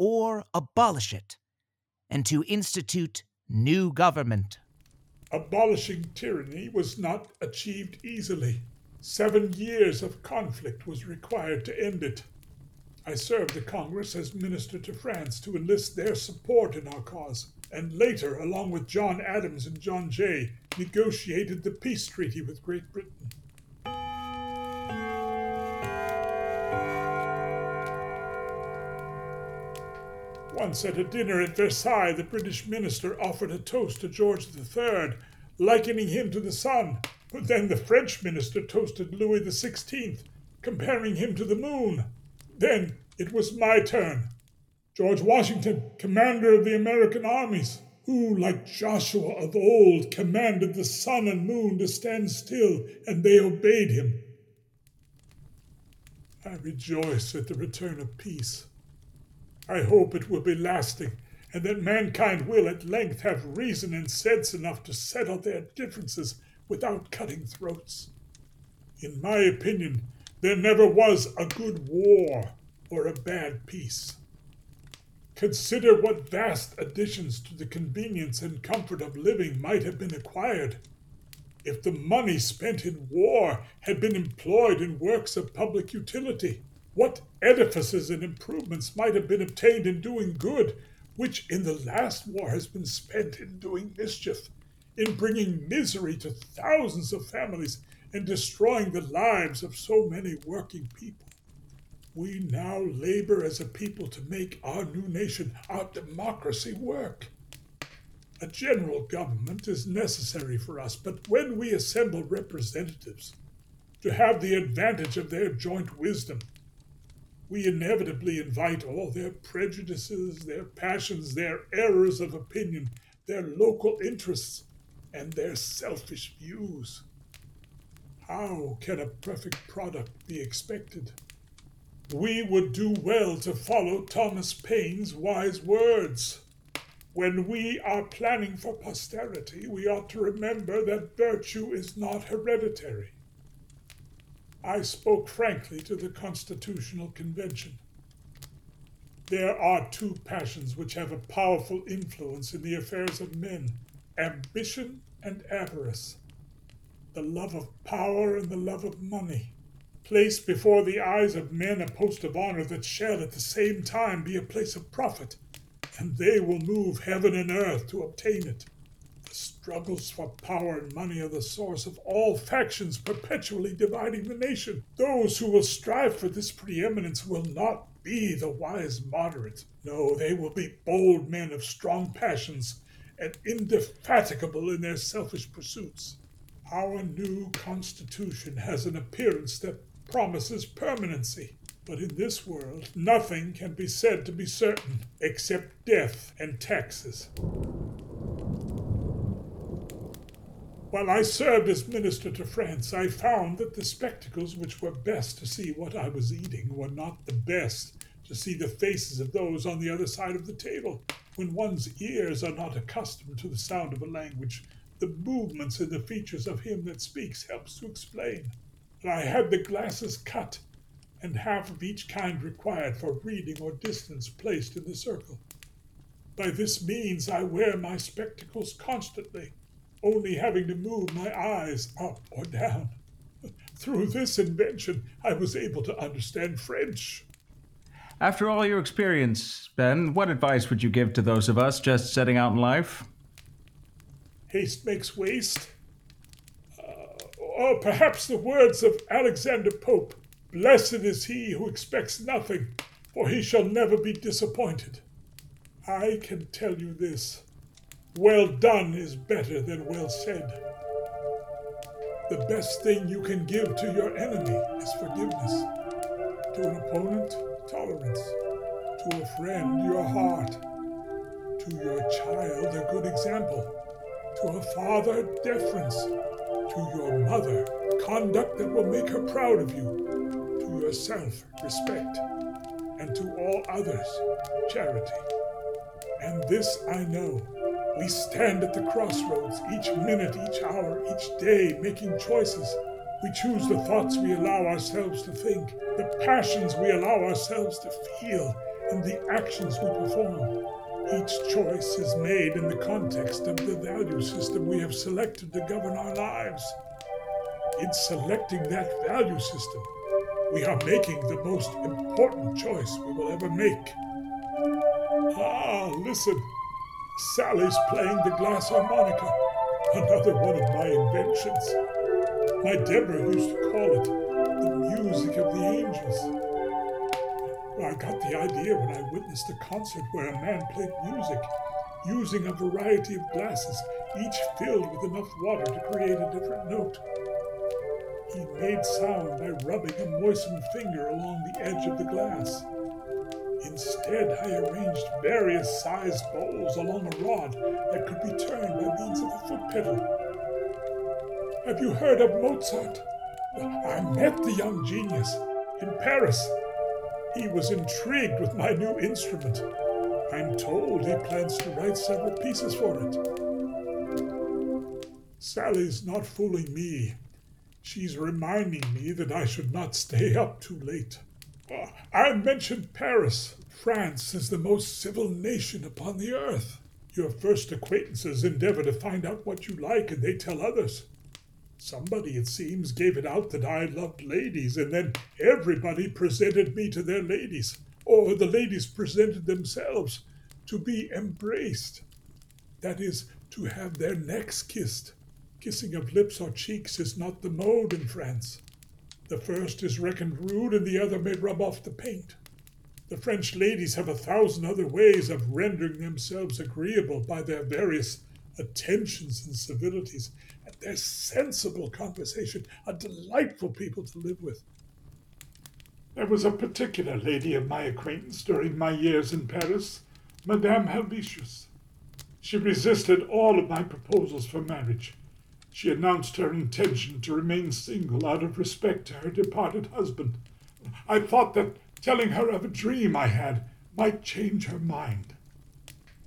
or abolish it, and to institute new government. Abolishing tyranny was not achieved easily. Seven years of conflict was required to end it. I served the Congress as minister to France to enlist their support in our cause and later, along with John Adams and John Jay, negotiated the peace treaty with Great Britain. Once at a dinner at Versailles, the British minister offered a toast to George III, likening him to the sun. But then the French minister toasted Louis XVI, comparing him to the moon. Then it was my turn. George Washington, commander of the American armies, who, like Joshua of old, commanded the sun and moon to stand still, and they obeyed him. I rejoice at the return of peace. I hope it will be lasting, and that mankind will at length have reason and sense enough to settle their differences without cutting throats. In my opinion, there never was a good war or a bad peace. Consider what vast additions to the convenience and comfort of living might have been acquired if the money spent in war had been employed in works of public utility. What edifices and improvements might have been obtained in doing good, which in the last war has been spent in doing mischief, in bringing misery to thousands of families, and destroying the lives of so many working people. We now labor as a people to make our new nation, our democracy, work. A general government is necessary for us, but when we assemble representatives to have the advantage of their joint wisdom, we inevitably invite all their prejudices, their passions, their errors of opinion, their local interests, and their selfish views. How can a perfect product be expected? we would do well to follow Thomas Paine's wise words. When we are planning for posterity, we ought to remember that virtue is not hereditary. I spoke frankly to the Constitutional Convention. There are two passions which have a powerful influence in the affairs of men ambition and avarice, the love of power and the love of money. Place before the eyes of men a post of honor that shall at the same time be a place of profit, and they will move heaven and earth to obtain it. Struggles for power and money are the source of all factions perpetually dividing the nation. Those who will strive for this preeminence will not be the wise moderates. No, they will be bold men of strong passions and indefatigable in their selfish pursuits. Our new Constitution has an appearance that promises permanency. But in this world, nothing can be said to be certain except death and taxes. While I served as minister to France, I found that the spectacles which were best to see what I was eating were not the best to see the faces of those on the other side of the table. When one's ears are not accustomed to the sound of a language, the movements and the features of him that speaks helps to explain. I had the glasses cut, and half of each kind required for reading or distance placed in the circle. By this means I wear my spectacles constantly, only having to move my eyes up or down. Through this invention, I was able to understand French. After all your experience, Ben, what advice would you give to those of us just setting out in life? Haste makes waste. Uh, or perhaps the words of Alexander Pope Blessed is he who expects nothing, for he shall never be disappointed. I can tell you this well done is better than well said. The best thing you can give to your enemy is forgiveness. To an opponent, tolerance. To a friend, your heart. To your child, a good example. To a father, deference. To your mother, conduct that will make her proud of you. To yourself, respect. And to all others, charity. And this I know we stand at the crossroads each minute, each hour, each day, making choices. We choose the thoughts we allow ourselves to think, the passions we allow ourselves to feel, and the actions we perform. Each choice is made in the context of the value system we have selected to govern our lives. In selecting that value system, we are making the most important choice we will ever make. Ah, listen. Sally's playing the glass harmonica, another one of my inventions. My Deborah used to call it the music of the angels. I got the idea when I witnessed a concert where a man played music using a variety of glasses, each filled with enough water to create a different note. He made sound by rubbing a moistened finger along the edge of the glass. Instead, I arranged various sized bowls along a rod that could be turned by means of a foot pedal. Have you heard of Mozart? I met the young genius in Paris. He was intrigued with my new instrument. I'm told he plans to write several pieces for it. Sally's not fooling me. She's reminding me that I should not stay up too late. I mentioned Paris. France is the most civil nation upon the earth. Your first acquaintances endeavor to find out what you like, and they tell others. Somebody, it seems, gave it out that I loved ladies, and then everybody presented me to their ladies, or the ladies presented themselves to be embraced. That is, to have their necks kissed. Kissing of lips or cheeks is not the mode in France. The first is reckoned rude, and the other may rub off the paint. The French ladies have a thousand other ways of rendering themselves agreeable by their various attentions and civilities, and their sensible conversation a delightful people to live with. There was a particular lady of my acquaintance during my years in Paris, Madame Helvetius. She resisted all of my proposals for marriage. She announced her intention to remain single out of respect to her departed husband. I thought that telling her of a dream I had might change her mind.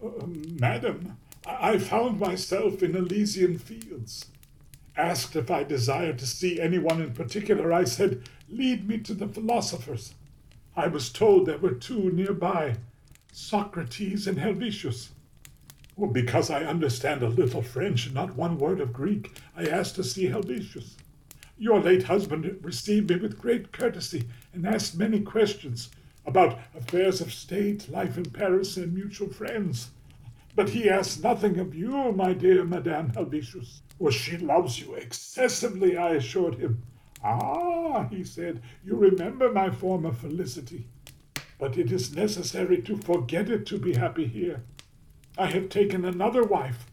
Uh, Madam, I found myself in Elysian fields. Asked if I desired to see anyone in particular, I said, Lead me to the philosophers. I was told there were two nearby, Socrates and Helvetius. Well, because I understand a little French not one word of Greek, I asked to see Helvetius. Your late husband received me with great courtesy and asked many questions about affairs of state, life in Paris, and mutual friends. But he asked nothing of you, my dear Madame Helvetius. Well, she loves you excessively, I assured him. Ah, he said, you remember my former felicity. But it is necessary to forget it to be happy here. I have taken another wife.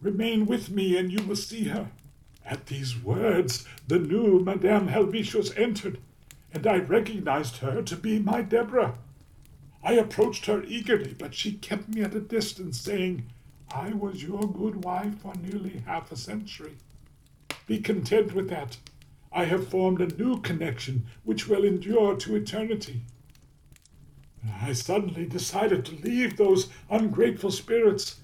Remain with me, and you will see her. At these words, the new Madame Helvetius entered, and I recognized her to be my Deborah. I approached her eagerly, but she kept me at a distance, saying, I was your good wife for nearly half a century. Be content with that. I have formed a new connection which will endure to eternity. I suddenly decided to leave those ungrateful spirits,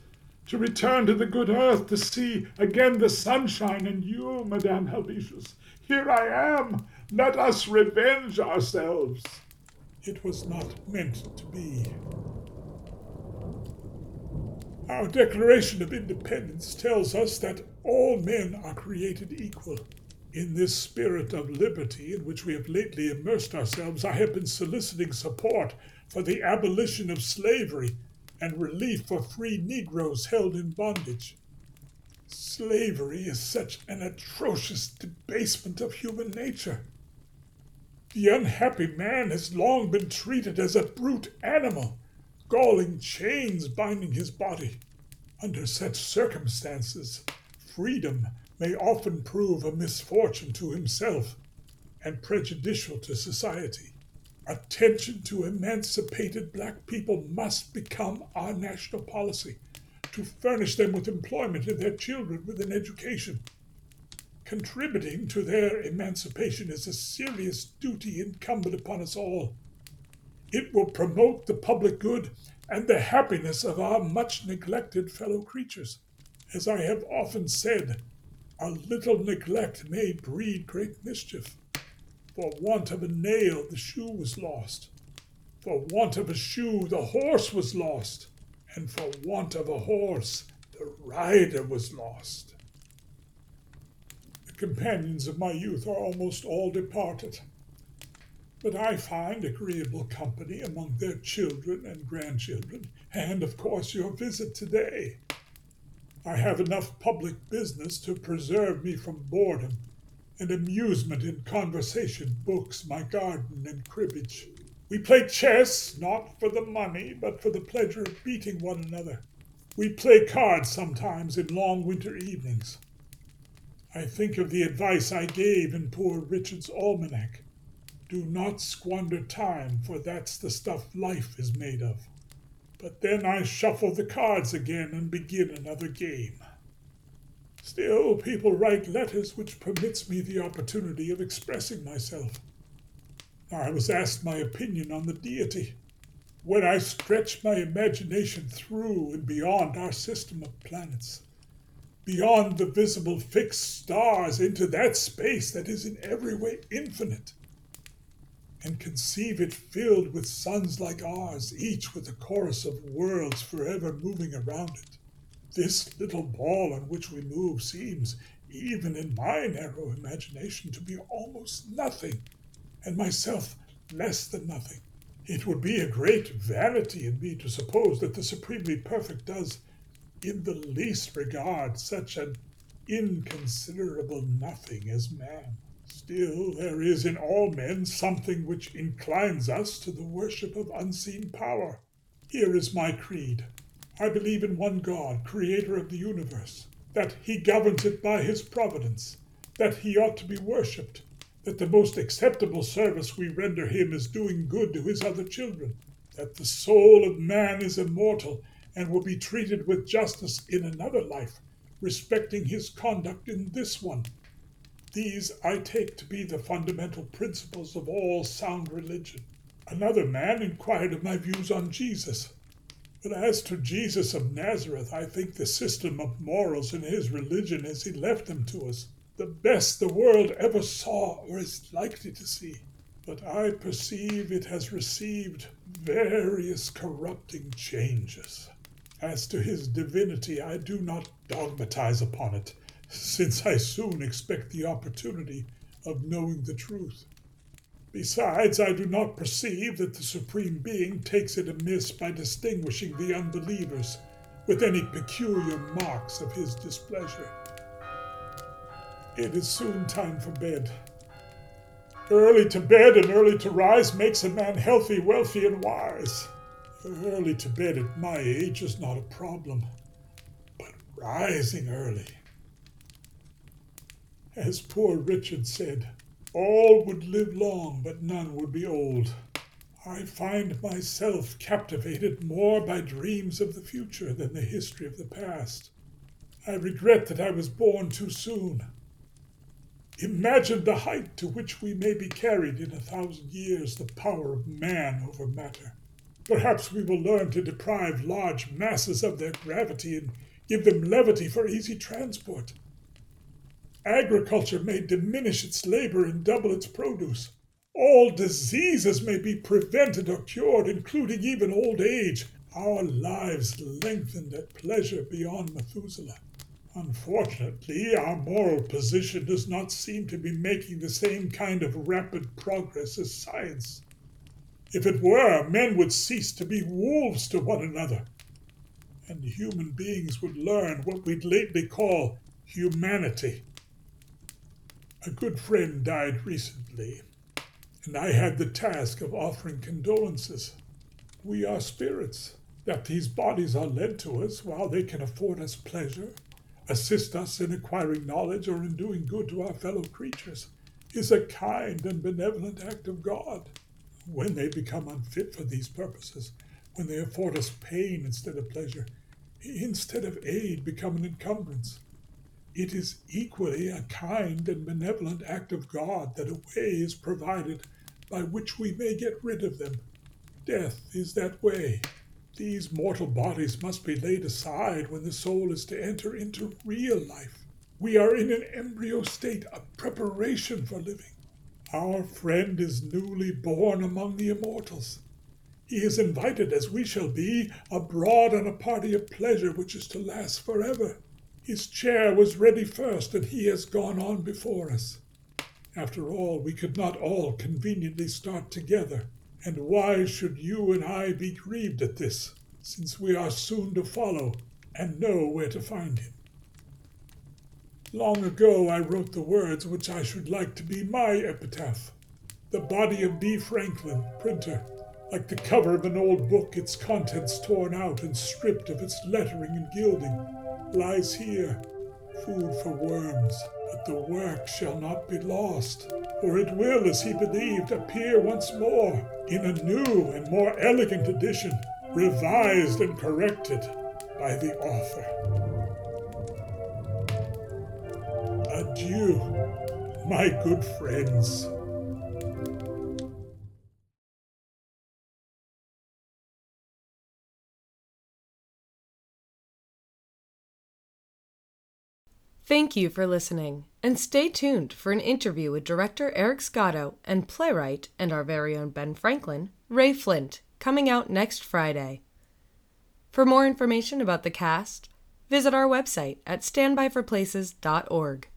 to return to the good earth, to see again the sunshine and you, Madame Helvetius. Here I am. Let us revenge ourselves. It was not meant to be. Our Declaration of Independence tells us that all men are created equal. In this spirit of liberty in which we have lately immersed ourselves, I have been soliciting support for the abolition of slavery and relief for free Negroes held in bondage. Slavery is such an atrocious debasement of human nature. The unhappy man has long been treated as a brute animal, galling chains binding his body. Under such circumstances, freedom may often prove a misfortune to himself and prejudicial to society. Attention to emancipated black people must become our national policy to furnish them with employment and their children with an education. Contributing to their emancipation is a serious duty incumbent upon us all. It will promote the public good and the happiness of our much neglected fellow creatures. As I have often said, a little neglect may breed great mischief. For want of a nail, the shoe was lost. For want of a shoe, the horse was lost. And for want of a horse, the rider was lost. The companions of my youth are almost all departed. But I find agreeable company among their children and grandchildren, and of course your visit today. I have enough public business to preserve me from boredom and amusement in conversation, books, my garden, and cribbage. We play chess, not for the money, but for the pleasure of beating one another. We play cards sometimes in long winter evenings. I think of the advice I gave in poor Richard's almanac. Do not squander time, for that's the stuff life is made of. But then I shuffle the cards again and begin another game. Still, people write letters which permits me the opportunity of expressing myself. I was asked my opinion on the deity. When I stretch my imagination through and beyond our system of planets, beyond the visible fixed stars into that space that is in every way infinite, and conceive it filled with suns like ours, each with a chorus of worlds forever moving around it, this little ball on which we move seems, even in my narrow imagination, to be almost nothing, and myself less than nothing. It would be a great vanity in me to suppose that the supremely perfect does, in the least regard, such an inconsiderable nothing as man. Still, there is in all men something which inclines us to the worship of unseen power. Here is my creed. I believe in one God, creator of the universe, that he governs it by his providence, that he ought to be worshipped, that the most acceptable service we render him is doing good to his other children, that the soul of man is immortal and will be treated with justice in another life, respecting his conduct in this one. These I take to be the fundamental principles of all sound religion. Another man inquired of my views on Jesus. But as to Jesus of Nazareth, I think the system of morals in his religion as he left them to us, the best the world ever saw or is likely to see. But I perceive it has received various corrupting changes. As to his divinity, I do not dogmatize upon it, since I soon expect the opportunity of knowing the truth. Besides, I do not perceive that the Supreme Being takes it amiss by distinguishing the unbelievers with any peculiar marks of his displeasure. It is soon time for bed. Early to bed and early to rise makes a man healthy, wealthy, and wise. Early to bed at my age is not a problem, but rising early. As poor Richard said, all would live long, but none would be old. I find myself captivated more by dreams of the future than the history of the past. I regret that I was born too soon. Imagine the height to which we may be carried in a thousand years, the power of man over matter. Perhaps we will learn to deprive large masses of their gravity and give them levity for easy transport. Agriculture may diminish its labor and double its produce. All diseases may be prevented or cured, including even old age. Our lives lengthened at pleasure beyond Methuselah. Unfortunately, our moral position does not seem to be making the same kind of rapid progress as science. If it were, men would cease to be wolves to one another, and human beings would learn what we'd lately call humanity. A good friend died recently, and I had the task of offering condolences. We are spirits, that these bodies are lent to us while they can afford us pleasure assist us in acquiring knowledge or in doing good to our fellow creatures, is a kind and benevolent act of God. When they become unfit for these purposes, when they afford us pain instead of pleasure, instead of aid become an encumbrance, it is equally a kind and benevolent act of God that a way is provided by which we may get rid of them. Death is that way. These mortal bodies must be laid aside when the soul is to enter into real life. We are in an embryo state of preparation for living. Our friend is newly born among the immortals. He is invited, as we shall be, abroad on a party of pleasure which is to last forever. His chair was ready first, and he has gone on before us. After all, we could not all conveniently start together. And why should you and I be grieved at this, since we are soon to follow and know where to find him? Long ago I wrote the words which I should like to be my epitaph. The body of B. Franklin, printer, like the cover of an old book, its contents torn out and stripped of its lettering and gilding, lies here, food for worms. But the work shall not be lost, for it will, as he believed, appear once more in a new and more elegant edition, revised and corrected by the author. Adieu, my good friends. Thank you for listening, and stay tuned for an interview with director Eric Scotto and playwright and our very own Ben Franklin, Ray Flint, coming out next Friday. For more information about the cast, visit our website at standbyforplaces.org.